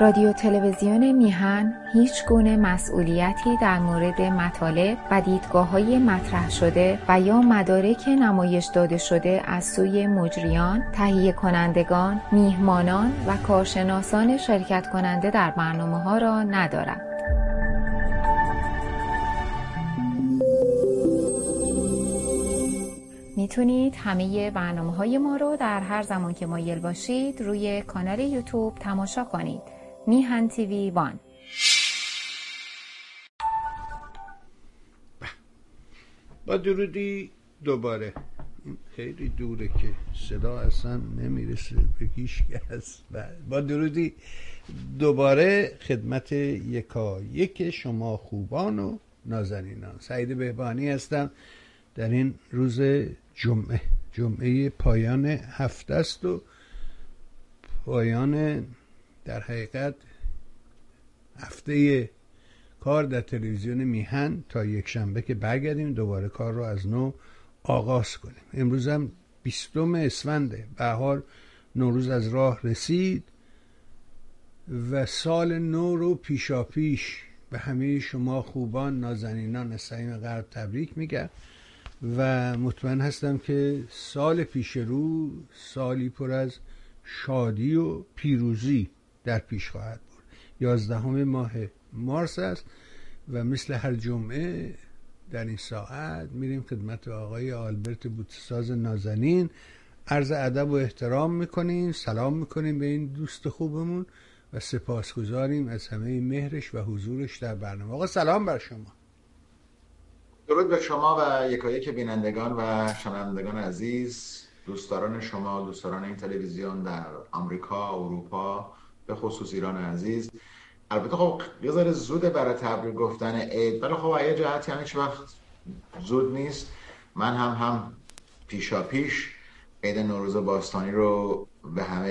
رادیو تلویزیون میهن هیچ گونه مسئولیتی در مورد مطالب و دیدگاه های مطرح شده و یا مدارک نمایش داده شده از سوی مجریان، تهیه کنندگان، میهمانان و کارشناسان شرکت کننده در برنامه ها را ندارد. می‌تونید همه برنامه های ما رو در هر زمان که مایل باشید روی کانال یوتیوب تماشا کنید. میهن تیوی وان. با درودی دوباره. خیلی دوره که صدا اصلا نمی‌رسه به هیچ کس. با درودی دوباره خدمت یکا یک شما خوبان و نازنینان. سعید بهبانی هستم. در این روز جمعه. جمعه پایان هفته است و پایان در حقیقت هفته کار در تلویزیون میهن تا یک شنبه که برگردیم دوباره کار رو از نو آغاز کنیم. امروز هم بیستم اسفنده بهار نوروز از راه رسید و سال نو رو پیشا پیش به همه شما خوبان نازنینان سعیم غرب تبریک میگم و مطمئن هستم که سال پیش رو سالی پر از شادی و پیروزی در پیش خواهد بود. یازدهم ماه مارس است و مثل هر جمعه در این ساعت میریم خدمت آقای آلبرت بوتساز نازنین. عرض ادب و احترام می‌کنیم سلام می‌کنیم به این دوست خوبمون و سپاسگزاریم از همه مهرش و حضورش در برنامه. آقا سلام بر شما. درود به شما و یکایک بینندگان و شنوندگان عزیز دوستداران شما دوستداران این تلویزیون در آمریکا اروپا به خصوص ایران عزیز. البته خب یه ذره زوده برای تبریک گفتن عید ولی خب یه جهتی همیشه وقت زود نیست. من هم هم پیشا پیش عید نوروز باستانی رو به همه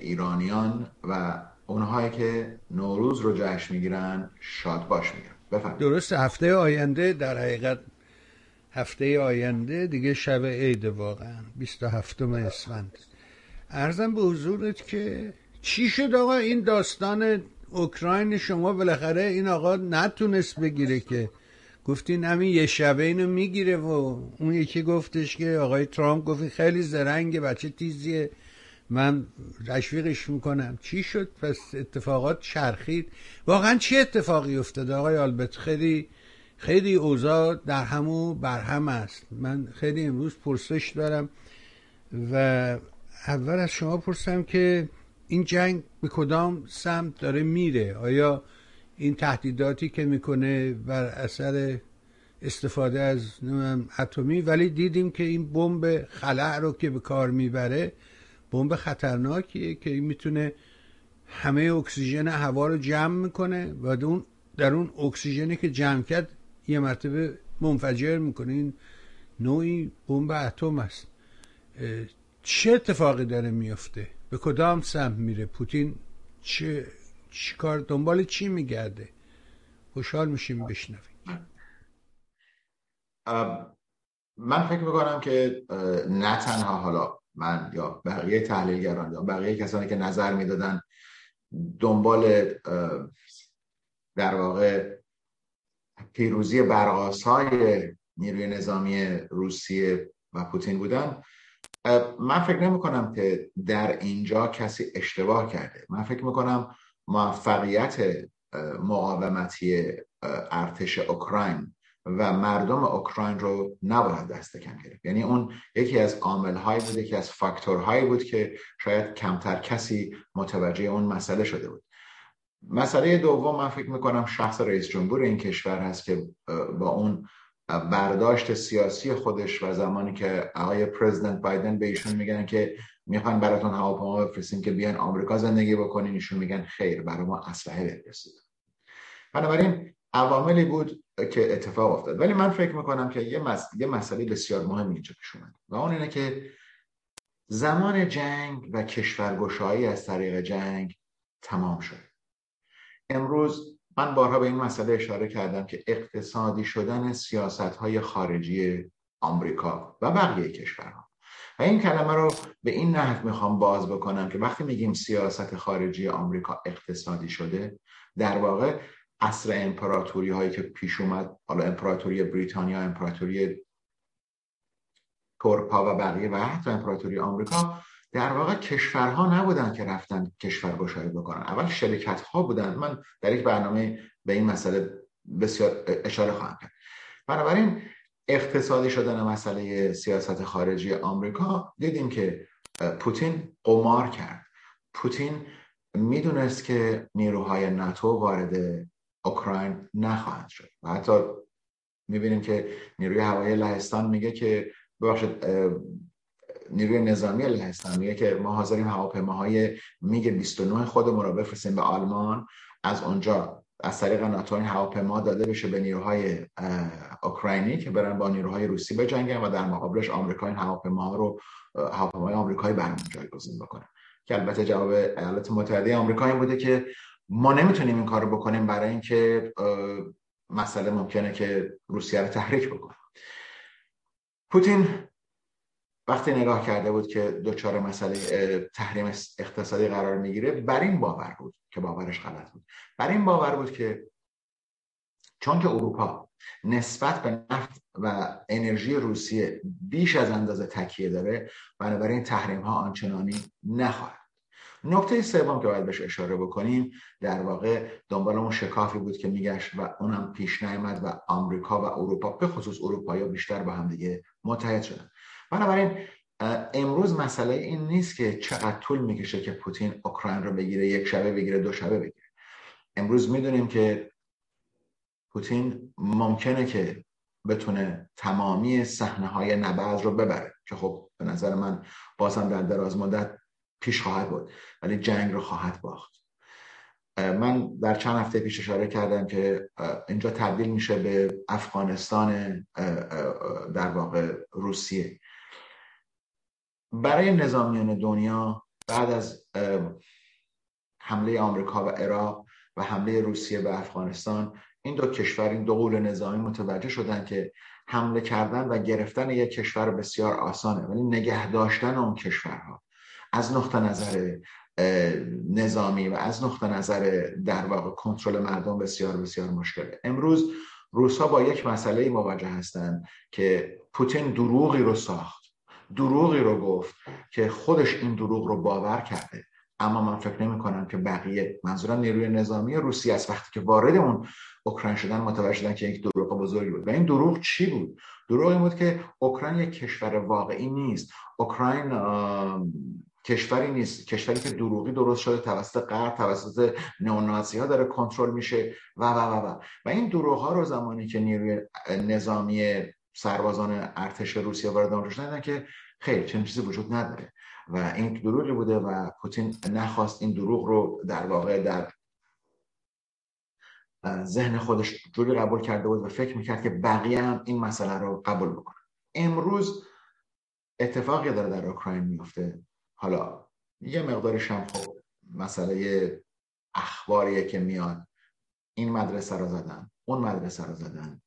ایرانیان و اونهایی که نوروز رو جشن می‌گیرن شاد باش میگم. بفرمایید. درست هفته آینده در حقیقت هفته آینده دیگه شب عید واقعا 27 اسفند. ارزم به حضورت که چی شد آقا؟ این داستان اوکراین شما بالاخره این آقا نتونست بگیره که. گفتین همین یه شبه اینو می‌گیره و اون یکی گفتش که آقای ترامپ گفت خیلی زرنگ بچه تیزیه. من تشویقش می‌کنم. چی شد؟ پس اتفاقات چرخید. واقعا چی اتفاقی افتاده آقای آلبرت؟ خیلی خیلی اوضاع در همو برهم است. من خیلی امروز پرسش دارم و اول از شما پرسم که این جنگ به کدام سمت داره میره؟ آیا این تهدیداتی که می‌کنه بر اثر استفاده از اتمی؟ ولی دیدیم که این بمب خلع رو که به کار می‌بره بمب خطرناکیه که می‌تونه همه اکسیژن هوا رو جمع می‌کنه و در اون اکسیژنی که جمع کرد یه مرتبه منفجر می‌کنه. این نوعی بمب اتم است. چه اتفاقی داره میفته به کدام سمت میره؟ پوتین چه چی کار دنبال چی میگرده؟ خوشحال میشیم بشنویم. من فکر می‌کنم که نه تنها حالا من یا بقیه تحلیلگران یا بقیه کسانی که نظر می‌دادن دنبال در واقع پیروزی برقاس های نیروی نظامی روسیه و پوتین بودن من فکر نمی کنم که در اینجا کسی اشتباه کرده. من فکر می کنم موفقیت مقاومتی ارتش اوکراین و مردم اوکراین رو نباید دست کم گرفت. یعنی اون یکی از عامل هایی بود یکی از فاکتورهایی بود که شاید کمتر کسی متوجه اون مسئله شده بود. مسئله دوم من فکر می‌کنم شخص رئیس جمهور این کشور هست که با اون برداشت سیاسی خودش و زمانی که آقای پرزیدنت بایدن به ایشون میگن که می‌خوان براتون هواپیما بفرستیم که بیان آمریکا زندگی بکنین ایشون میگن خیر برای ما اسلحه بفرستید. بنابراین عواملی بود که اتفاق افتاد. ولی من فکر می‌کنم که یه, مس... یه مسئله بسیار مهم اینجا پیش اومد و اون اینه که زمان جنگ و کشورگشایی از طریق جنگ تمام شد. امروز من بارها به این مسئله اشاره کردم که اقتصادی شدن سیاست های خارجی آمریکا و بقیه کشورها. و این کلمه رو به این نحو می‌خوام باز بکنم که وقتی میگیم سیاست خارجی آمریکا اقتصادی شده در واقع اصر امپراتوری هایی که پیش اومد حالا امپراتوری بریتانیا امپراتوری اروپا و بقیه و حتی امپراتوری آمریکا در واقع کشورها نبودن که رفتن کشور گشایی بکنن. اول شرکت ها بودن. من در یک برنامه به این مسئله بسیار اشاره خواهم کرد. بنابراین اقتصادی شدن مسئله سیاست خارجی آمریکا دیدیم که پوتین قمار کرد. پوتین می‌دونست که نیروهای ناتو وارد اوکراین نخواهند شد. و حتی می‌بینیم که نیروی هوایی لهستان میگه که ببخشید نیروی نظامی لهستان میگه که ما حاضریم هواپیماهای میگ 29 خودمون رو بفرستیم به آلمان از اونجا از طریق ناتو هواپیما داده بشه به نیروهای اوکراینی که برن با نیروهای روسی بجنگن و در مقابلش آمریکا این هواپیما رو هواپیمای آمریکایی برامون جایگزین بکنه. که البته جواب ایالات متحده آمریکا این بوده که ما نمی‌تونیم این کارو بکنیم برای اینکه مسئله ممکنه که روسیه رو تحریک بکنه. پوتین وقتی نگاه کرده بود که دوچار مسئله تحریم اقتصادی قرار می‌گیره بر این باور بود که باورش غلط بود. بر این باور بود که چون که اروپا نسبت به نفت و انرژی روسیه بیش از اندازه تکیه داره بنابراین تحریم ها آنچنانی نخواهد. نکته سوم که باید بهش اشاره بکنیم در واقع دنبال اون شکافی بود که میگشت و اونم پیش نیامد و آمریکا و اروپا به خصوص اروپایی بیشتر با هم دیگه متحد شدن. بنابراین امروز مسئله این نیست که چقدر طول می‌کشه که پوتین اوکراین رو بگیره یک شبه بگیره دو شبه بگیره. امروز می‌دونیم که پوتین ممکنه که بتونه تمامی صحنه های نبرد رو ببره که خب به نظر من بازم در دراز مدت پیش خواهد بود ولی جنگ رو خواهد باخت. من در چند هفته پیش اشاره کردم که اینجا تبدیل میشه به افغانستان در واقع روسیه. برای نظامیان دنیا بعد از حمله آمریکا و عراق و حمله روسیه به افغانستان این دو کشور این دو قول نظامی متوجه شدن که حمله کردن و گرفتن یک کشور بسیار آسانه ولی نگه داشتن اون کشورها. از نقطه نظر نظامی و از نقطه نظر در واقع کنترل مردم بسیار بسیار مشکله. امروز روسا با یک مسئله مواجه هستند که پوتین دروغی رو ساخت. دروغی رو گفت که خودش این دروغ رو باور کرده. اما من فکر نمی کنم که بقیه منظورم نیروی نظامی روسیه است. وقتی که وارد اون اوکراین شدن متوجه شدن که یک دروغ بزرگی بود. و این دروغ چی بود؟ دروغ این بود که اوکراین یک کشور واقعی نیست. اوکراین کشوری نیست. کشوری که دروغی درست شده توسط غرب توسط نئونازی ها داره کنترل میشه و و و و. و این دروغ ها رو زمانی که نیروی نظامی سربازان ارتش روسیه وارد آن شدن که خیر چنین چیزی وجود نداره. و این دروغی بوده و پوتین نخواست این دروغ رو در واقع در ذهن خودش جوری قبول کرده بود و فکر می‌کرد که بقیه هم این مسئله رو قبول بکنن. امروز اتفاقی داره در اوکراین میفته حالا یه مقدارش هم خب مسئله اخباریه که میاد. این مدرسه رو زدن اون مدرسه رو زدن.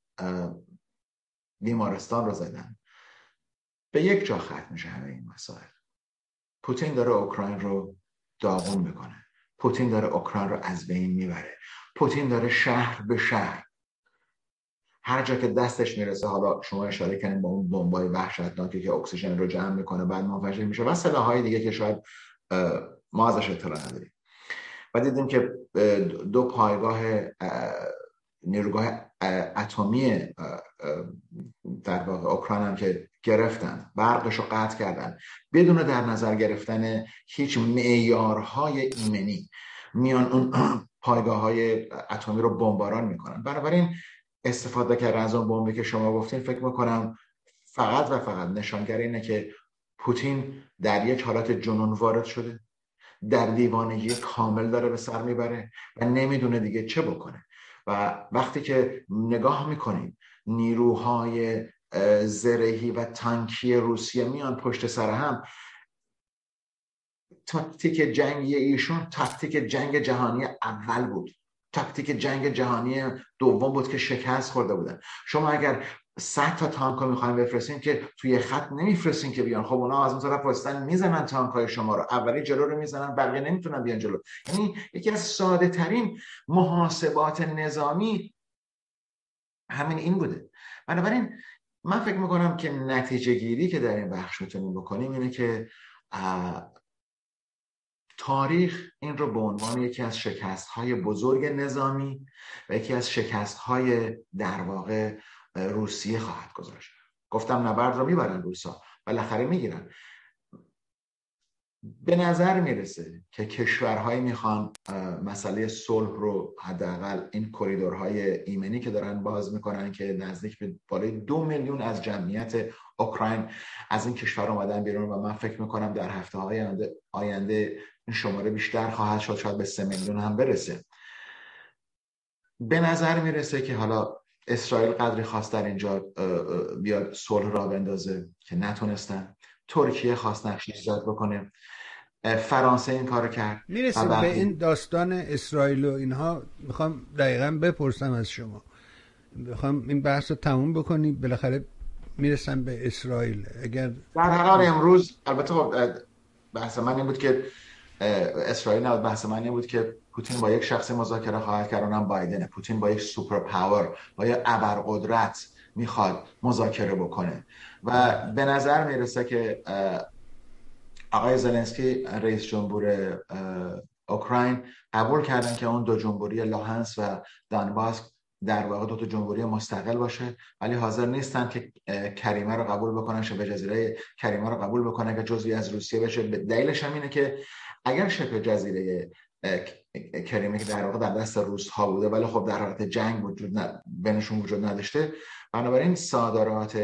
بیمارستان رو زدن. به یک جا ختم میشه همه این مسائل. پوتین داره اوکراین رو داغون می‌کنه. پوتین داره اوکراین رو از بین می‌بره. پوتین داره شهر به شهر. هر جا که دستش می‌رسه حالا شما اشاره کردین با اون بمبای وحشتناکی که اکسیژن رو جمع می‌کنه بعد منفجر میشه و سلاحهای دیگه که شاید ما ازش اطلاع نداریم. و دیدیم که دو پایگاه نیروگاه اتمی در واقع اوکراین هم که گرفتن برقش رو قطع کردن. بدون در نظر گرفتن هیچ معیارهای ایمنی. میان اون پایگاه های اتمی رو بمباران می‌کنن. بنابراین استفاده کردن از اون بمبی که شما گفتین فکر می‌کنم فقط و فقط نشانگر اینه که پوتین در یک حالت جنون وارد شده. در دیوانگی کامل داره به سر می‌بره و نمی‌دونه دیگه چه بکنه. و وقتی که نگاه می‌کنیم نیروهای زرهی و تانکی روسیه میان پشت سر هم. تاکتیک جنگی ایشون تاکتیک جنگ جهانی اول بود. تاکتیک جنگ جهانی دوم بود که شکست خورده بودن. شما اگر صد تا تانک رو می‌خوایم بفرستیم که توی خط نمیفرستیم که بیان. خب اونا از اون طرف واسطن می‌زنن تانک های شما رو. اولی جلو رو می‌زنن بقیه نمی‌تونن بیان جلو. یعنی یکی از ساده ترین محاسبات نظامی همین این بوده. بنابراین من فکر می‌کنم که نتیجه گیری که در این بخش می‌تونیم بکنیم اینه که تاریخ این رو به عنوان یکی از شکست های بزرگ نظامی و یکی از شکست های در واقع روسیه خواهد گذاشت. گفتم نبرد رو می‌برن روسا. بالاخره می‌گیرن. به نظر می‌رسه که کشورهایی می‌خوان مسئله صلح رو حداقل این کریدورهای ایمنی که دارن باز می‌کنن که نزدیک به بالای دو میلیون از جمعیت اوکراین از این کشور اومدن بیرون و من فکر می‌کنم در هفته های آینده این شماره بیشتر خواهد شد. شاید به سه میلیون هم برسه. به نظر می‌رسه که حالا اسرائیل قدری خواست در اینجا بیاد صلح را بندازه که نتونستن. ترکیه خواست نقش ایجاد بکنه. فرانسه این کارو کرد. می‌رسیم به این داستان اسرائیل و اینها. می‌خوام دقیقا بپرسم از شما. می‌خوام این بحث رو تموم بکنی. بالاخره می‌رسم به اسرائیل. اگر در حال امروز البته خب بحث من این بود که اسرائیل نبود بحث من این بود که پوتین با یک شخص مذاکره خواهد کرد اونم بایدنه. پوتین با یک سوپر پاور با یک ابرقدرت می‌خواد مذاکره بکنه. و به نظر می‌رسه که آقای زلنسکی رئیس جمهور اوکراین قبول کردن که اون دو جمهوری لاهنس و دانباس در واقع دو تا جمهوری مستقل باشه ولی حاضر نیستن که کریمه رو قبول بکنن شبه جزیره کریمه رو قبول بکنن که جزوی از روسیه بشه. دلیلش هم اینه که اگر شبه جزیره کریمه که در واقع در دست روس ها بوده ولی خب در حالت جنگ وجود بینشون وجود نداشته. بنابراین صادرات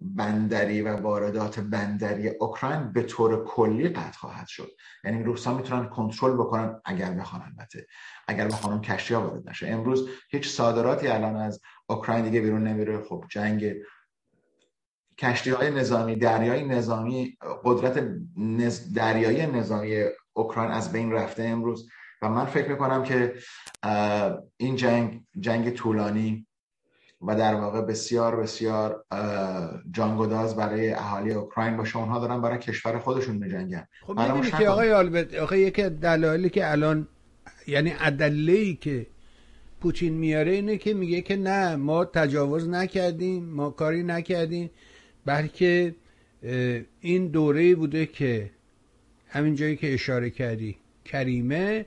بندری و واردات بندری اوکراین به طور کلی قطع خواهد شد. یعنی روس ها می‌تونن کنترل بکنن اگر بخوان البته. اگر بخوان کشتی ها وارد نشه. امروز هیچ صادراتی الان از اوکراین دیگه بیرون نمیره. خب جنگ کشتی های نظامی دریایی نظامی قدرت دریایی نظامی اوکراین از بین رفته امروز. و من فکر می‌کنم که این جنگ جنگ طولانی و در واقع بسیار بسیار جانگوداز برای اهالی اوکراین باشه. اونها دارن برای کشور خودشون میجنگن. خب می‌بینی که آقای آلبرت آقای یکی دلایلی که الان یعنی ای که پوتین میاره اینه که میگه که نه ما تجاوز نکردیم ما کاری نکردیم بلکه این دوره بوده که همین جایی که اشاره کردی کریمه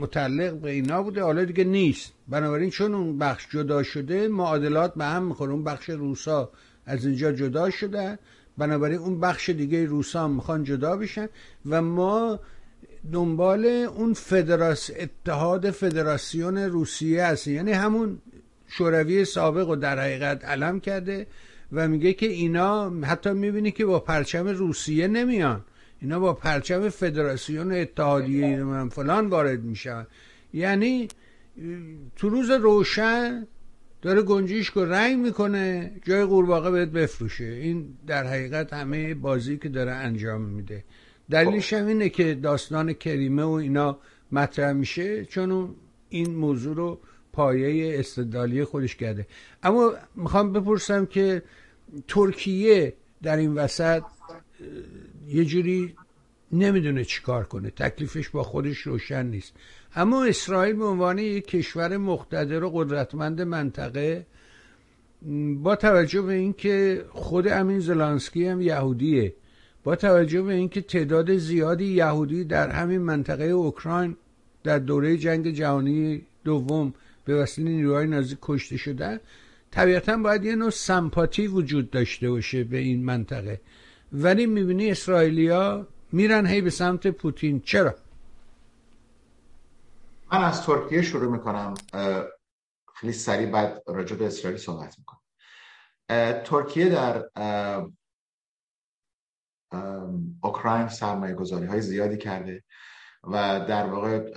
متعلق به اینا بوده. حالا دیگه نیست. بنابراین چون اون بخش جدا شده معادلات به هم می‌خوره. اون بخش روسا از اینجا جدا شده. بنابراین اون بخش دیگه روسا می‌خوان جدا بشن. و ما دنبال اون فدراس اتحاد فدراسیون روسیه هستیم. یعنی همون شوروی سابق رو در حقیقت علم کرده و میگه که اینا حتی می‌بینی که با پرچم روسیه نمیان. اینا با پرچم فدراسیون اتحادیه من فلان وارد میشن. یعنی تو روز روشن داره گنجیش رو رنگ می‌کنه جای قورباغه بهت بفروشه. این در حقیقت همه بازی که داره انجام میده. دلیلش هم اینه که داستان کریمه و اینا مطرح میشه چون این موضوع رو پایه استدلالی خودش کرده. اما می‌خوام بپرسم که ترکیه در این وسط یه جوری نمی‌دونه چی کار کنه تکلیفش با خودش روشن نیست. اما اسرائیل به عنوان یک کشور مقتدر و قدرتمند منطقه با توجه به اینکه خود امین زلانسکی هم یهودیه با توجه به اینکه تعداد زیادی یهودی در همین منطقه اوکراین در دوره جنگ جهانی دوم به وسیله نیروهای نازی کشته شدن طبیعتا باید یه نوع سمپاتی وجود داشته باشه به این منطقه. ولی می‌بینی اسرائیلیا میرن هی به سمت پوتین. چرا؟ من از ترکیه شروع می‌کنم. خیلی سریع بعد راجع به اسرائیل صحبت می‌کنم. ترکیه در اوکراین سرمایه گذاری های زیادی کرده و در واقع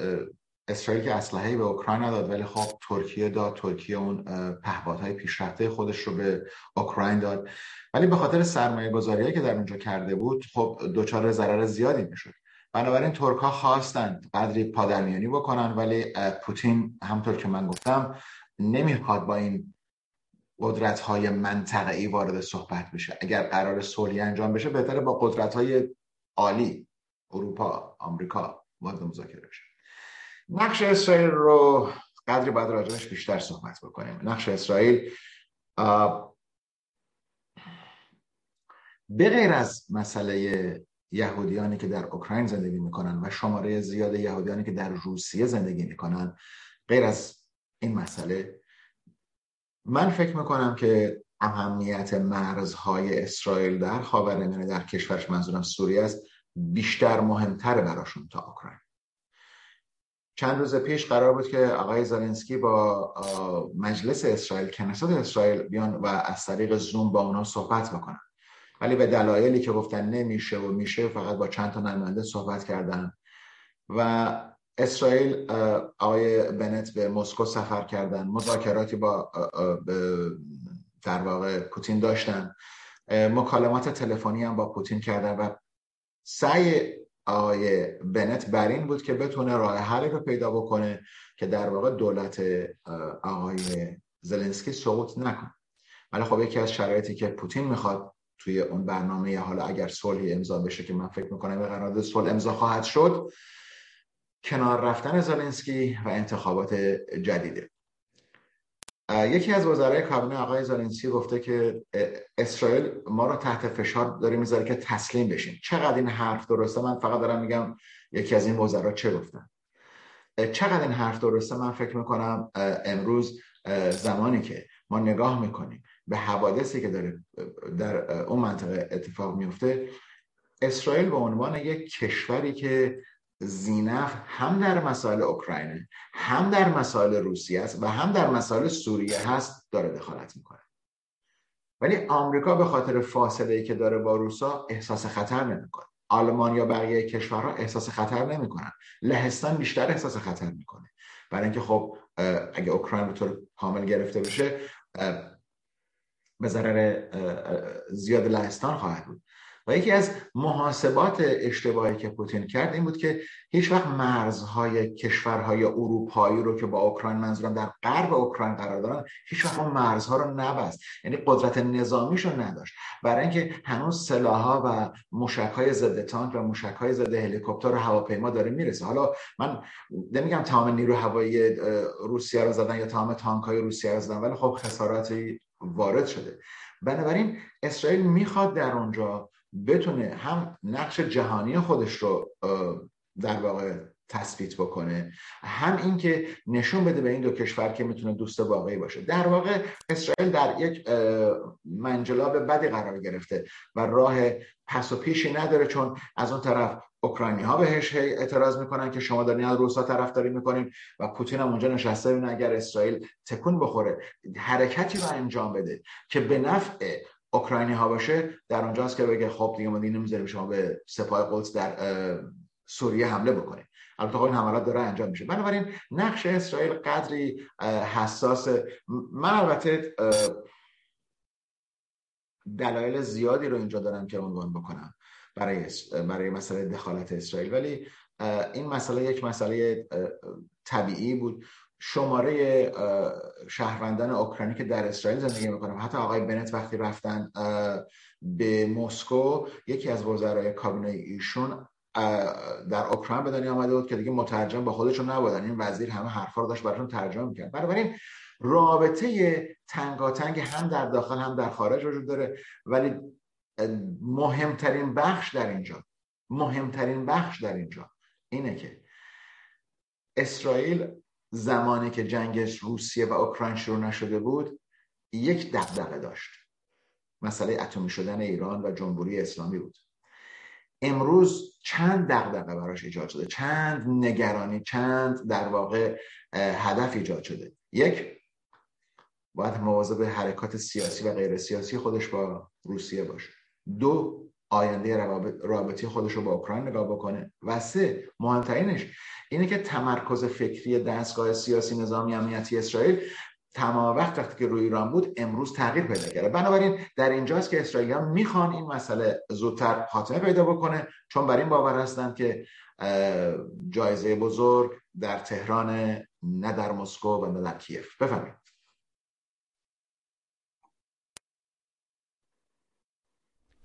اسرائیل که اسلحه به اوکراین نداد ولی خب ترکیه داد. ترکیه اون پهپادهای پیشرفته خودش رو به اوکراین داد. ولی به خاطر سرمایه گذاری که در اونجا کرده بود خب دچار ضرر زیادی می‌شد. بنابراین ترک ها خواستند قدری پادرمیانی بکنن ولی پوتین همطور که من گفتم نمی‌خواد با این قدرت های منطقه ای وارد صحبت بشه. اگر قرار صلحی انجام بشه بهتره با قدرت های عالی اروپا آمریکا وارد مذاکره بشه. نقش اسرائیل رو قدری باید راجبش بیشتر صحبت بکنیم. نقش اسرائیل به غیر از مسئله یهودیانی که در اوکراین زندگی می‌کنن و شماره زیاد یهودیانی که در روسیه زندگی می‌کنن غیر از این مسئله من فکر می‌کنم که اهمیت مرزهای اسرائیل در خاورمیانه در کشورش منظورم سوریه است بیشتر مهمتر براشون تا اوکراین. چند روز پیش قرار بود که آقای زالنسکی با مجلس اسرائیل کنست اسرائیل بیان و از طریق زوم با اونا صحبت بکنن. ولی به دلایلی که گفتن نمیشه و میشه فقط با چند تا نماینده صحبت کردن. و اسرائیل آقای بنت به مسکو سفر کردن. مذاکراتی با در واقع پوتین داشتن. مکالمات تلفنی هم با پوتین کردن و سعی آقای بنت بر این بود که بتونه راه حلی رو پیدا بکنه که در واقع دولت آقای زلنسکی سقوط نکنه. ولی خب یکی از شرایطی که پوتین می‌خواد توی اون برنامه حالا اگر صلحی امضا بشه که من فکر می‌کنم به قرارداد صلح امضا خواهد شد کنار رفتن زالنسکی و انتخابات جدیده. یکی از وزرای کابینه آقای زالنسکی گفته که اسرائیل ما رو تحت فشار داره می‌ذاره که تسلیم بشیم. چقدر این حرف درسته؟ من فقط دارم میگم یکی از این وزرا چه گفتن. چقدر این حرف درسته؟ من فکر می‌کنم امروز زمانی که ما نگاه می‌کنیم به حوادثی که داره در اون منطقه اتفاق میفته اسرائیل به عنوان یک کشوری که زینف هم در مسائل اوکراینه هم در مسائل روسیه است و هم در مسائل سوریه هست داره دخالت می‌کنه. ولی آمریکا به خاطر فاصله ای که داره با روسا احساس خطر نمی‌کنه. آلمان یا بقیه کشورها احساس خطر نمی‌کنن. لهستان بیشتر احساس خطر می‌کنه. برای اینکه خب اگه اوکراین به طور کامل گرفته بشه به ضرر زیاد لهستان خواهد بود. و یکی از محاسبات اشتباهی که پوتین کرد این بود که هیچ وقت مرزهای کشورهای اروپایی رو که با اوکراین منظورم در غرب اوکراین قرار دارن هیچ وقت اون مرزها رو نبست. یعنی قدرت نظامیش رو نداشت. برای اینکه هنوز سلاحها و موشکهای ضد تانک و موشکهای ضد هلیکوپتر و هواپیما داره می‌رسه. حالا من نمیگم تمام نیرو هوایی روسیه رو زدن یا تمام تانک های روسیه رو زدن ولی خب خساراتی وارد شده. بنابراین اسرائیل می‌خواد در اونجا بتونه هم نقش جهانی خودش رو در واقع تثبیت بکنه هم اینکه نشون بده به این دو کشور که می‌تونه دوست واقعی باشه. در واقع اسرائیل در یک منجلاب بدی قرار گرفته و راه پس و پیشی نداره چون از اون طرف اوکراینی ها بهش اعتراض می‌کنن که شما دارین از روسا طرفداری می‌کنین و پوتین هم اونجا نشسته ببینه اگر اسرائیل تکون بخوره حرکتی رو انجام بده که به نفع اوکراینی ها باشه در اونجاست که بگه خب دیگه ما دیگه نمی‌ذاریم شما به سپاه قدس در سوریه حمله بکنید. البته خب این حملات داره انجام میشه. بنابراین نقش اسرائیل قدری حساس من البته دلایل زیادی رو اینجا دارم که عنوان بکنم برای برای مسئله دخالت اسرائیل. ولی این مسئله یک مسئله طبیعی بود. شماره شهروندان اوکراینی که در اسرائیل زندگی می‌کنن. حتی آقای بنت وقتی رفتن به مسکو یکی از وزرای کابینه ایشون در اوکراین به دنیا آمده بود که دیگه مترجم با خودشون نبودن. این وزیر همه حرفا رو داشت براشون ترجمه می‌کرد. بنابراین رابطه تنگاتنگ هم در داخل هم در خارج وجود داره. ولی مهمترین بخش در اینجا مهمترین بخش در اینجا اینه که اسرائیل زمانی که جنگ روسیه و اوکراین شروع نشده بود یک دغدغه داشت. مسئله اتمی شدن ایران و جمهوری اسلامی بود. امروز چند دغدغه براش ایجاد شده؟ چند نگرانی چند در واقع هدف ایجاد شده؟ یک باید مواظب حرکات سیاسی و غیر سیاسی خودش با روسیه باشه. دو آینده رابطی خودش رو با اوکراین نگاه بکنه. و سه مهمترینش اینه که تمرکز فکری دستگاه سیاسی نظامی امنیتی اسرائیل تمام وقت وقتی که روی ایران بود امروز تغییر پیدا کرده. بنابراین در اینجاست که اسرائیلیان می‌خوان این مسئله زودتر خاتمه پیدا بکنه چون بر این باور هستند که جایزه بزرگ در تهران نه در مسکو و نه در کیف. بفرمایید.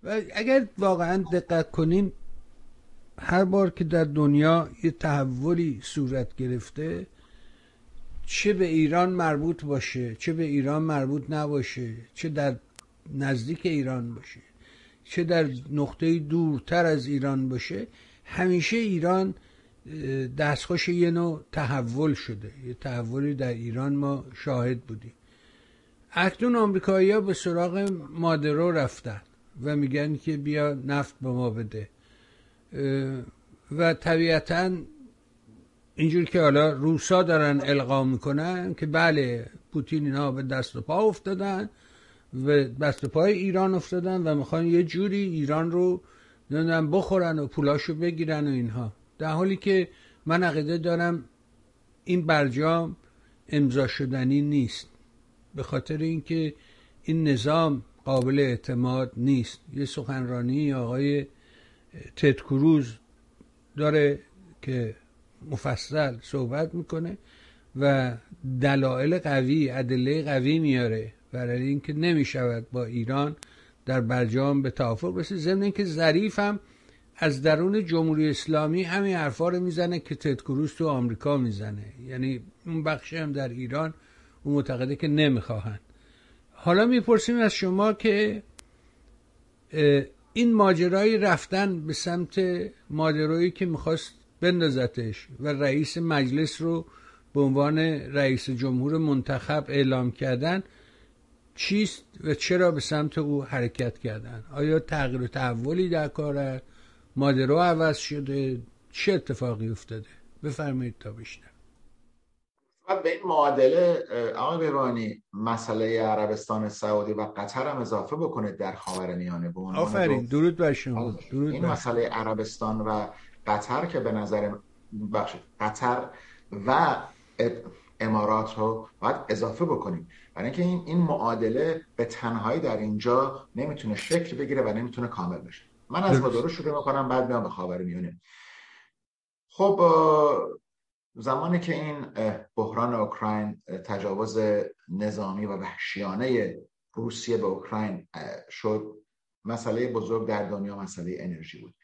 و اگر واقعا دقت کنیم هر بار که در دنیا یه تحولی صورت گرفته چه به ایران مربوط باشه چه به ایران مربوط نباشه چه در نزدیک ایران باشه چه در نقطه دورتر از ایران باشه همیشه ایران دستخوش یه نوع تحول شده. یه تحولی در ایران ما شاهد بودیم. اکنون آمریکایی ها به سراغ مادرو رفتن. و میگن که بیا نفت به ما بده. و طبیعتا اینجور که حالا روسا دارن القا می‌کنن که بله پوتین اینا به دست و پا افتادن و دست و پای ایران افتادن و می‌خوان یه جوری ایران رو نمی‌دونم بخورن و پولاشو بگیرن و اینها. در حالی که من عقیده دارم این برجام امضا شدنی نیست. به خاطر اینکه این نظام قابل اعتماد نیست. یه سخنرانی آقای تد کروز داره که مفصل صحبت می‌کنه و دلایل قوی ادله قوی میاره. برای اینکه نمی‌شود با ایران در برجام به توافق برسه ضمن اینکه ظریف هم از درون جمهوری اسلامی همین حرفا رو می‌زنه که تد کروز تو آمریکا می‌زنه. یعنی اون بخشی هم در ایران اون معتقده که نمی‌خواهند. حالا می‌پرسیم از شما که این ماجرای رفتن به سمت ماجرایی که می‌خواست بندازتش و رئیس مجلس رو به عنوان رئیس جمهور منتخب اعلام کردن چیست و چرا به سمت او حرکت کردن؟ آیا تغییر و تحولی در کار است مادرو عوض شده؟ چه اتفاقی افتاده؟ بفرمایید تا بیشتر به این معادله آقای ببانی مسئله عربستان سعودی و قطر هم اضافه بکنید در خاورمیانه به آفرین درود بر شما درود این مسئله عربستان و قطر که به نظر بخشید قطر و امارات رو باید اضافه بکنیم. برای اینکه این این معادله به تنهایی در اینجا نمی‌تونه شکل بگیره و نمی‌تونه کامل بشه. من از مادرو شروع می‌کنم بعد میام به خاور میونه خب زمانی که این بحران اوکراین تجاوز نظامی و وحشیانه روسیه به اوکراین شد مسئله بزرگ در دنیا مسئله انرژی بود.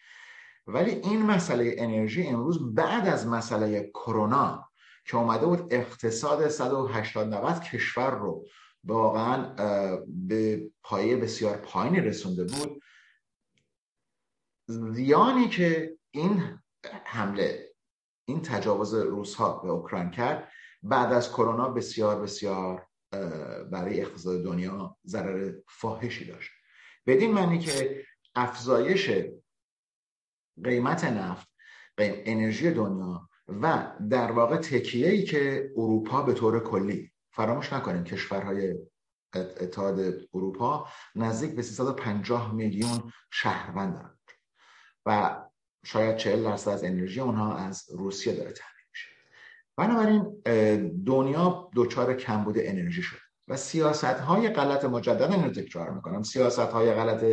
ولی این مسئله انرژی امروز بعد از مسئله کرونا که اومده بود اقتصاد 180 90 کشور رو واقعا به پایه بسیار پایینی رسونده بود زیانی که این حمله این تجاوز روس ها به اوکراین کرد. بعد از کرونا بسیار بسیار برای اقتصاد دنیا ضرر فاحشی داشت. بدین معنی که افزایش قیمت نفت انرژی دنیا و در واقع تکیه ای که اروپا به طور کلی فراموش نکنیم کشورهای اتحاد اروپا نزدیک به 350 میلیون شهروند دارند و شاید 40 درصد از انرژی اونها از روسیه داره تامین میشه. بنابراین دنیا دچار کمبود انرژی شده و سیاست های غلط مجددا اینو تکرار می‌کنم. سیاست های غلط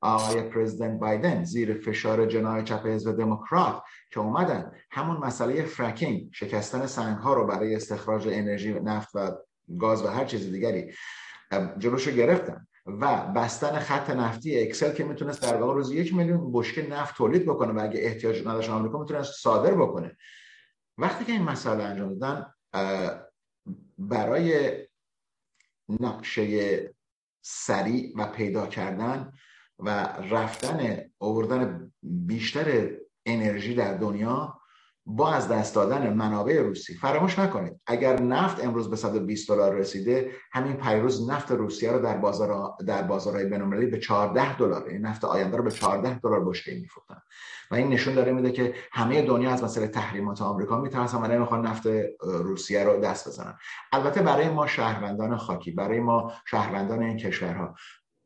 آقای پرزیدنت بایدن زیر فشار جناح چپ حزب دموکرات که اومدن همون مسئله fracking شکستن سنگ ها رو برای استخراج انرژی نفت و گاز و هر چیز دیگری جلوشو گرفتن. و بستن خط نفتی XL که می‌تونست در واقع روز یک میلیون بشکه نفت تولید بکنه و اگه احتیاج نداشت آمریکا می‌تونست صادر بکنه. وقتی که این مسئله انجام دادن برای نقشه سریع و پیدا کردن و رفتن آوردن بیشتر انرژی در دنیا با از دست دادن منابع روسی فراموش نکنید. اگر نفت امروز به 120 دلار رسیده همین پیروز نفت روسیه رو در بازار در بازارهای بین‌المللی به 14 دلار این نفت آینده رو به 14 دلار بشکه میفروختن. و این نشون داره میده که همه دنیا از مسئله تحریمات آمریکا میترسن و نمی‌خوان نفت روسیه رو دست بزنن. البته برای ما شهروندان خاکی برای ما شهروندان این کشورها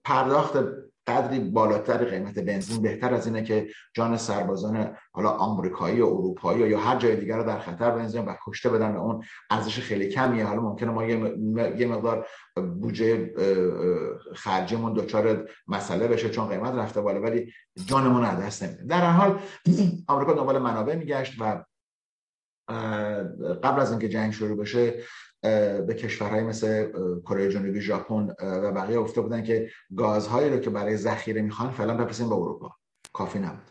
پرداخت قدری بالاتر قیمت بنزین بهتر از اینه که جان سربازان حالا آمریکایی و اروپایی یا هر جای دیگر رو در خطر بنزین و کشته بدن و اون ارزش خیلی کمیه. حالا ممکنه ما یه مقدار بودجه خرجمون دچار مسئله بشه چون قیمت رفته بالا ولی جانمون از دست نمیده. در هر حال آمریکا دنبال منابع میگشت و قبل از اینکه جنگ شروع بشه به کشورهای مثل کره جنوبی ژاپن و بقیه افته بودن که گازهایی رو که برای ذخیره می‌خوان فعلا بفرستیم به اروپا. کافی نبود.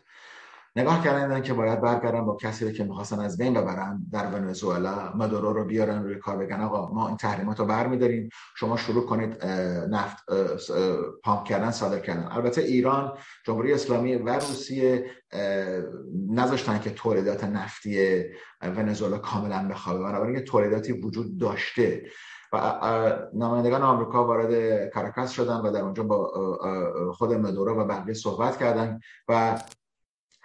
نگاه کردن که باید برگردن با کسی رو که می‌خواستن از بین ببرن در ونزوئلا مدورو رو بیارن روی کار بگن آقا ما این تحریمات رو برمیداریم شما شروع کنید نفت پامپ کردن صادر کردن. البته ایران جمهوری اسلامی و روسیه نذاشتن که تولیدات نفتی ونزوئلا کاملا بخوابه. بنابراین تولیداتی وجود داشته. و نمایندگان آمریکا وارد کاراکاس شدن و در اونجا با خود مدورو و بقیه صحبت کردن و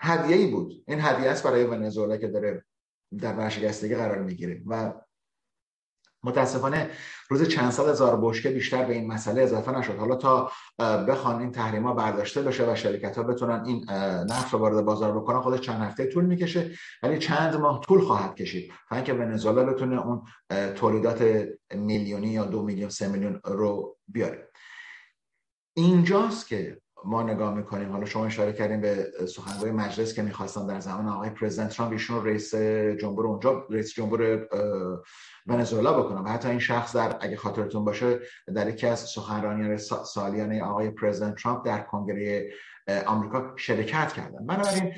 هدیه ای بود. این هدیه است برای ونزوئلا که داره در ورشکستگی قرار می‌گیره و متاسفانه روز چند صد هزار بشکه بیشتر به این مسئله اضافه نشد. حالا تا بخوان این تحریما برداشته بشه و شرکت ها بتونن این نفت رو وارد بازار بکنن خودش چند هفته طول می‌کشه ولی چند ماه طول خواهد کشید تا اینکه ونزوئلا بتونه اون تولیدات میلیونی یا دو میلیون سه میلیون رو بیاره. اینجاست که ما نگاه می‌کنیم. حالا شما اشاره کردیم به سخنگوی مجلس که می‌خواستن در زمان آقای پرزیدنت ترامپ ایشون رئیس جمهور اونجا رئیس جمهور ونزوئلا بکنم. و حتی این شخص در اگه خاطرتون باشه در یکی از سخنرانی سالیانه آقای پرزیدنت ترامپ در کنگره آمریکا شرکت کردن. بنابراین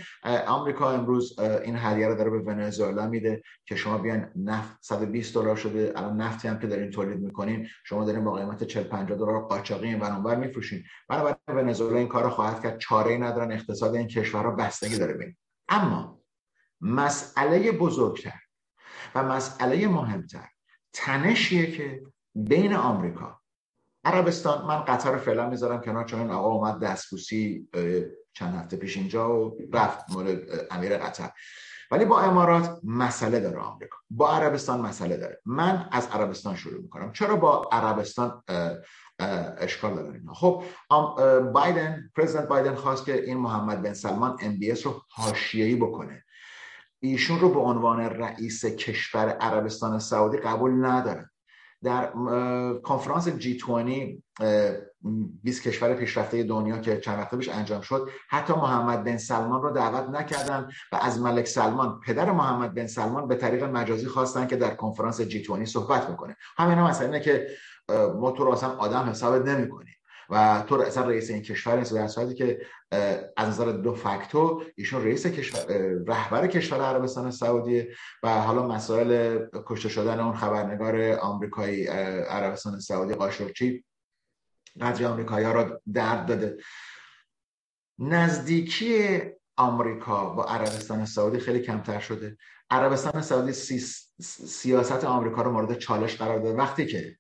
آمریکا امروز این هدیه رو داره به ونزوئلا میده که شما بیان نفت 120 دلار شده. الان نفتی هم که دارین تولید می‌کنین شما دارین با قیمت 40 50 دلار قاچاقی این ور میفروشین. بنابراین ونزوئلا این کارو خواهد کرد. چاره ای ندارن اقتصاد این کشورها بستگی داره ببین اما مسئله بزرگتر و مسئله مهمتر تنشیه که بین آمریکا عربستان من قطر فعلا می‌ذارم کنار چون آقا اومد دستبوسی چند هفته پیش اینجا و رفت مورد امیر قطر. ولی با امارات مسئله داره آمریکا. با عربستان مسئله داره. من از عربستان شروع می‌کنم. چرا با عربستان اشکال داره اینا خب بایدن پرزیدنت بایدن خواست که این محمد بن سلمان ام بی رو حاشیه‌ای بکنه. ایشون رو به عنوان رئیس کشور عربستان سعودی قبول نداره در کنفرانس جی 20 20 کشور پیشرفته دنیا که چند وقت پیش انجام شد حتی محمد بن سلمان رو دعوت نکردن و از ملک سلمان پدر محمد بن سلمان به طریق مجازی خواستن که در کنفرانس جی 20 صحبت بکنه. همین هم مثلا اینه که ما تو آدم حسابت نمی‌کنیم. و تو اصلا رئیس این کشور نیست در صورتی که از نظر دو فاکتو ایشون رئیس کشور رهبر کشور عربستان سعودی و حالا مسائل کشته شدن اون خبرنگار آمریکایی عربستان سعودی قاشقچی قدری آمریکایی ها را درد داده. نزدیکی آمریکا با عربستان سعودی خیلی کمتر شده. عربستان سعودی سیاست آمریکا رو مورد چالش قرار داده. وقتی که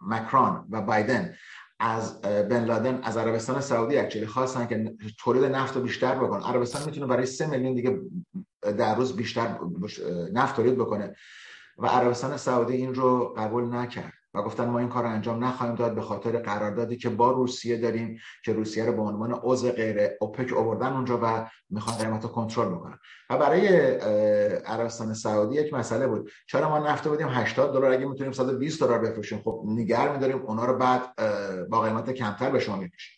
مکران و بایدن از بن لادن از عربستان سعودی اکچولی خواستن که تولید نفت رو بیشتر بکنه. عربستان می‌تونه برای سه میلیون دیگه در روز بیشتر نفت تولید بکنه. و عربستان سعودی این رو قبول نکرد. و گفتن ما این کار رو انجام نخواهیم داد به خاطر قراردادی که با روسیه داریم که روسیه رو به عنوان عضو غیر اوپک آوردن اونجا و می‌خوان قیمت رو کنترل بکنن. و برای عربستان سعودی یک مسئله بود. چرا ما نفت بودیم؟ 80 دلار اگه می‌تونیم 120 دلار بفروشیم. خب نگر میداریم اونا رو بعد با قیمت کمتر به شما میفروشیم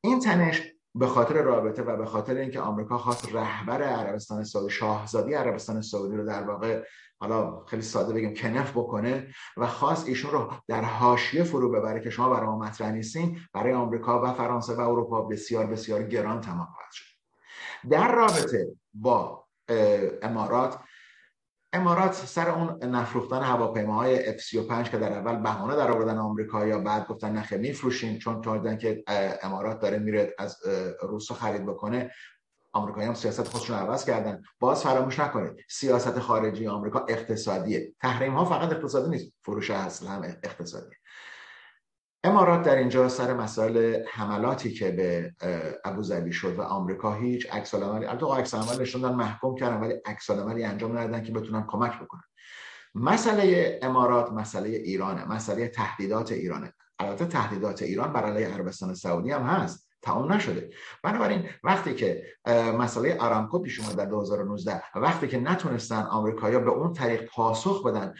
این تنش به خاطر رابطه و به خاطر اینکه آمریکا خواست رهبر عربستان سعودی شاهزادی عربستان سعودی رو در واقع حالا خیلی ساده بگیم کنف بکنه و خواست ایشون رو در حاشیه فرو ببره که شما برای ما نیستین برای آمریکا و فرانسه و اروپا بسیار بسیار گران تمام خواهد شد. در رابطه با امارات امارات سر اون نفروختن هواپیماهای F35 که در اول بهانه در آوردن آمریکا یا بعد گفتن نخه میفروشیم چون تا که امارات داره میره از روسا خرید بکنه. آمریکایی هم سیاست خودشون عوض کردن. باز فراموش نکنید سیاست خارجی آمریکا اقتصادیه. تحریم ها فقط اقتصادی نیست فروش اصل هم اقتصادیه. امارات در اینجا سر مسائل حملاتی که به ابوظبی شد و آمریکا هیچ عکس العملی البته عکس العمل نشوندن محکوم کردن ولی عکس العملی انجام ندادن که بتونن کمک بکنن. مسئله امارات مسئله ایرانه مسئله تهدیدات ایرانه. البته تهدیدات ایران بر علیه عربستان سعودی هم هست. تمام نشده. بنابراین وقتی که مسئله آرامکو پیش اومد در 2019 وقتی که نتونستن آمریکایی‌ها به اون طریق پاسخ بدن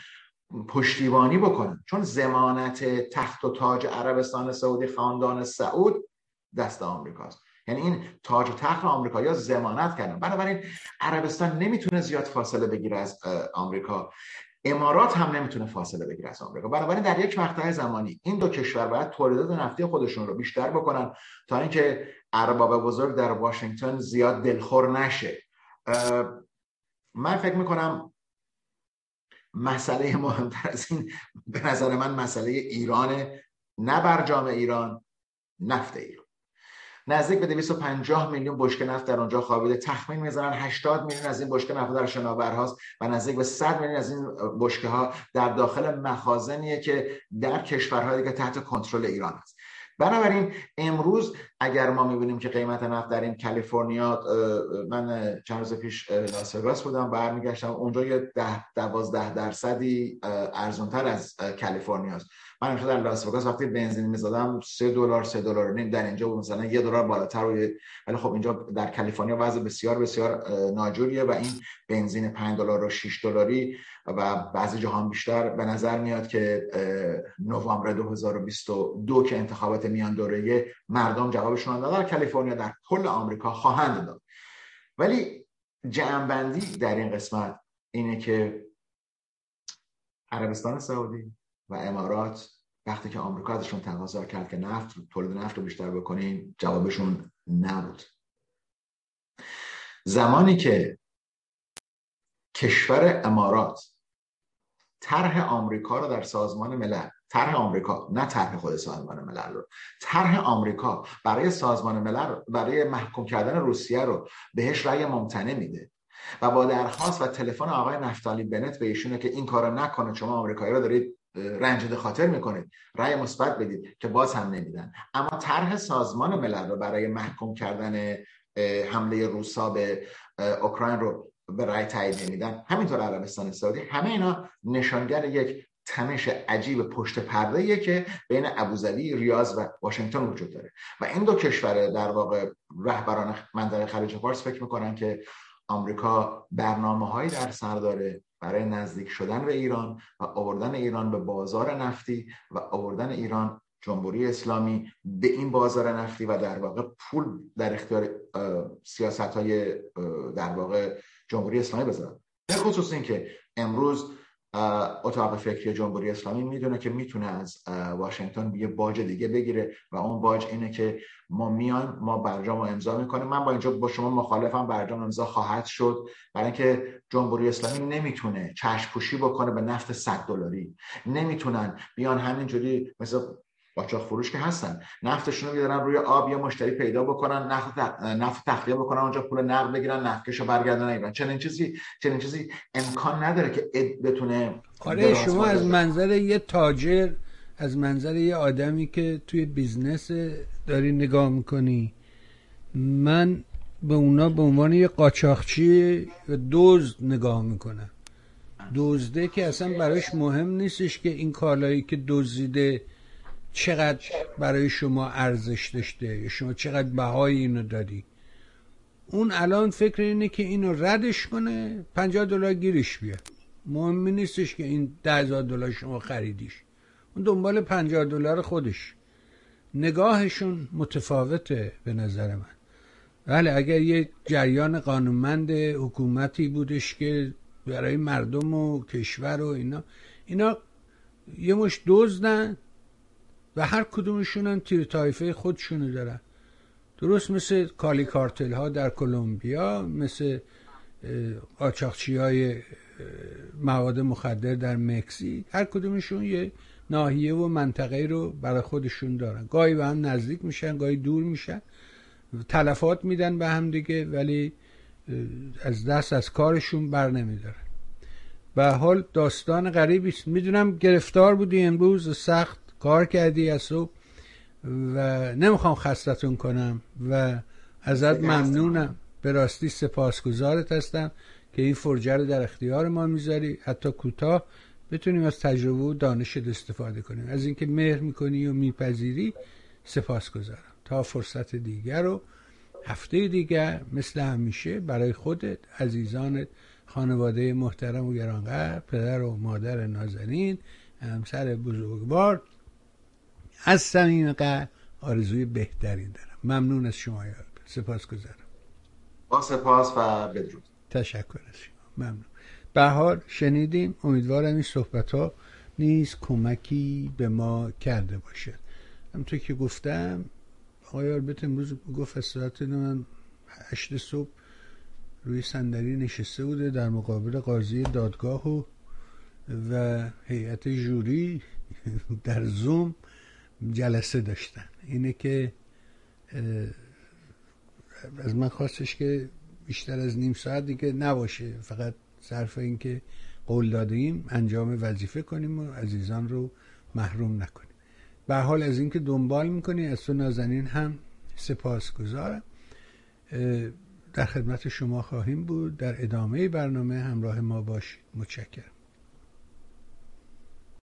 پشتیبانی بکنن چون زمانت تخت و تاج عربستان سعودی خاندان سعود دست آمریکاست. یعنی این تاج و تخت آمریکا زمانت کردن. بنابراین عربستان نمی‌تونه زیاد فاصله بگیره از آمریکا. امارات هم نمی‌تونه فاصله بگیره از آمریکا. بنابراین در یک مقطع زمانی این دو کشور باید تولیدات نفتی خودشون رو بیشتر بکنن تا اینکه ارباب بزرگ در واشنگتن زیاد دلخور نشه. من فکر می‌کنم مسئله مهمتر از این به نظر من مسئله ایران نه برجام ایران نفت ایران. نزدیک به 250 میلیون بشکه نفت در اونجا خوابیده. تخمین می‌زنن 80 میلیون از این بشکه نفت در شناورهاست و نزدیک به 100 میلیون از این بشکه ها در داخل مخازنیه که در کشورهای دیگه تحت کنترل ایران است بنابراین امروز اگر ما می‌بینیم که قیمت نفت در این کالیفرنیا من چند روز پیش لاس بودم برمیگشتم اونجا یه ده دوازده درصدی ارزونتر از کالیفرنیا است من همیشه در لاس وگاس وقتی بنزین می‌زدم سه دلار سه دلار نیم در اینجا بود. مثلا یه دلار بالاتر و ولی خب اینجا در کالیفرنیا وضع بسیار بسیار ناجوریه و این بنزین 5 دلار و 6 دلاری و بعضی جهان بیشتر. به نظر میاد که نوامبر 2022 که انتخابات میان دوره مردم جوابشون دادن در کالیفرنیا در کل آمریکا خواهند داد. ولی جمعبندی در این قسمت اینه که عربستان سعودی و امارات وقتی که آمریکا ازشون تقاضا کرد که نفت تولید نفت رو بیشتر بکنین جوابشون نبود. زمانی که کشور امارات طرح آمریکا رو در سازمان ملل طرح آمریکا نه طرح خود سازمان ملل رو طرح آمریکا برای سازمان ملل برای محکوم کردن روسیه رو بهش رأی ممتنع میده. و با درخواست و تلفن آقای نفتالی بنت به ایشونه که این کارو نکنه شما آمریکایی رو دارید رنجده خاطر می‌کنید. رأی مثبت بدید که باز هم نمیدن. اما طرح سازمان ملل برای محکوم کردن حمله روسا به اوکراین رو به رأی تایید نمیدن. همینطور عربستان سعودی. همه اینا نشانگر یک تنش عجیب پشت پرده که بین ابوظبی ریاض و واشنگتن وجود داره. و این دو کشور در واقع رهبران منطقه خلیج فارس فکر می‌کنن که آمریکا برنامه هایی در سر داره برای نزدیک شدن به ایران و آوردن ایران به بازار نفتی و آوردن ایران جمهوری اسلامی به این بازار نفتی و در واقع پول در اختیار سیاست های در واقع جمهوری اسلامی بذارن. به خصوص اینکه امروز اتاق فکری جمهوری اسلامی می‌دونه که می‌تونه از واشنگتن یه باج دیگه بگیره و اون باج اینه که ما میان ما برجام امضا می‌کنیم. من با اینجا با شما مخالفم برجام امضا خواهد شد. برای اینکه جمهوری اسلامی نمی‌تونه چشم پوشی بکنه به نفت 100 دلاری. نمی‌تونن. بیان همینجوری مثل قاچاق فروش که هستن. نفتشون رو بیارن روی آب یه مشتری پیدا بکنن نفت نفت تخلیه بکنن اونجا پول نقد بگیرن نفتکشو برگردن ایران. چنین چیزی چنین چیزی امکان نداره که اد بتونه آره شما از منظر یه تاجر از منظر یه آدمی که توی business داری نگاه می‌کنی من به اونا به عنوان یه قاچاقچی و دزد نگاه می‌کنم. دزده که اصلا براش مهم نیستش که این کالایی که دزدیده چقدر برای شما ارزش داشته؟ شما چقدر بهای اینو دادی؟ اون الان فکر اینه که اینو ردش کنه 50 دلار گیرش بیاد. مهمی نیستش که این ده هزار دلار شما خریدیش. اون دنبال 50 دلار خودش. نگاهشون متفاوته به نظر من. بله اگر یه جریان قانونمند حکومتی بودش که برای مردم و کشور و اینا اینا یه مش دزدن و هر کدومشون هم تیر تایفه خودشونو دارن. درست مثل کالی کارتل ها در کلمبیا مثل قاچاقچی های مواد مخدر در مکزیک هر کدومشون یه ناحیه و منطقه رو برای خودشون دارن. گاهی به هم نزدیک میشن گاهی دور میشن. تلفات میدن به هم دیگه ولی از دست از کارشون بر نمیدارن. به حال داستان غریبی است. می‌دونم گرفتار بودی امروز سخت کار کردی از صبح و نمی‌خوام خستتون کنم و ازت ممنونم. به راستی سپاسگزارت هستم که این فرجه رو در اختیار ما می‌ذاری. حتی کوتاه بتونیم از تجربه و دانشت استفاده کنیم. از اینکه مهر می‌کنی و میپذیری سپاسگزارم. تا فرصت دیگر رو هفته دیگر مثل همیشه برای خودت عزیزانت خانواده محترم و گرانقدر پدر و مادر نازنین همسر بزرگوار از صمیم قلب آرزوی بهترین دارم. ممنون از شما یار. سپاس گذارم. با سپاس و بدرود. تشکر از شما. ممنون. بهار شنیدیم امیدوارم این صحبت ها نیز کمکی به ما کرده باشه همونطور که گفتم آقای آربت امروز گفت از ساعت من هشت صبح روی صندلی نشسته بوده در مقابل قاضی دادگاه و و هیئت جوری در زوم. جلسه داشتن. اینه که از من خواستش که بیشتر از نیم ساعت دیگه نباشه. فقط صرف این که قول دادیم انجام وظیفه کنیم و عزیزان رو محروم نکنیم. به حال از اینکه دنبال می‌کنی از تو نازنین هم سپاس گذارم در خدمت شما خواهیم بود. در ادامه برنامه همراه ما باشید. متشکرم.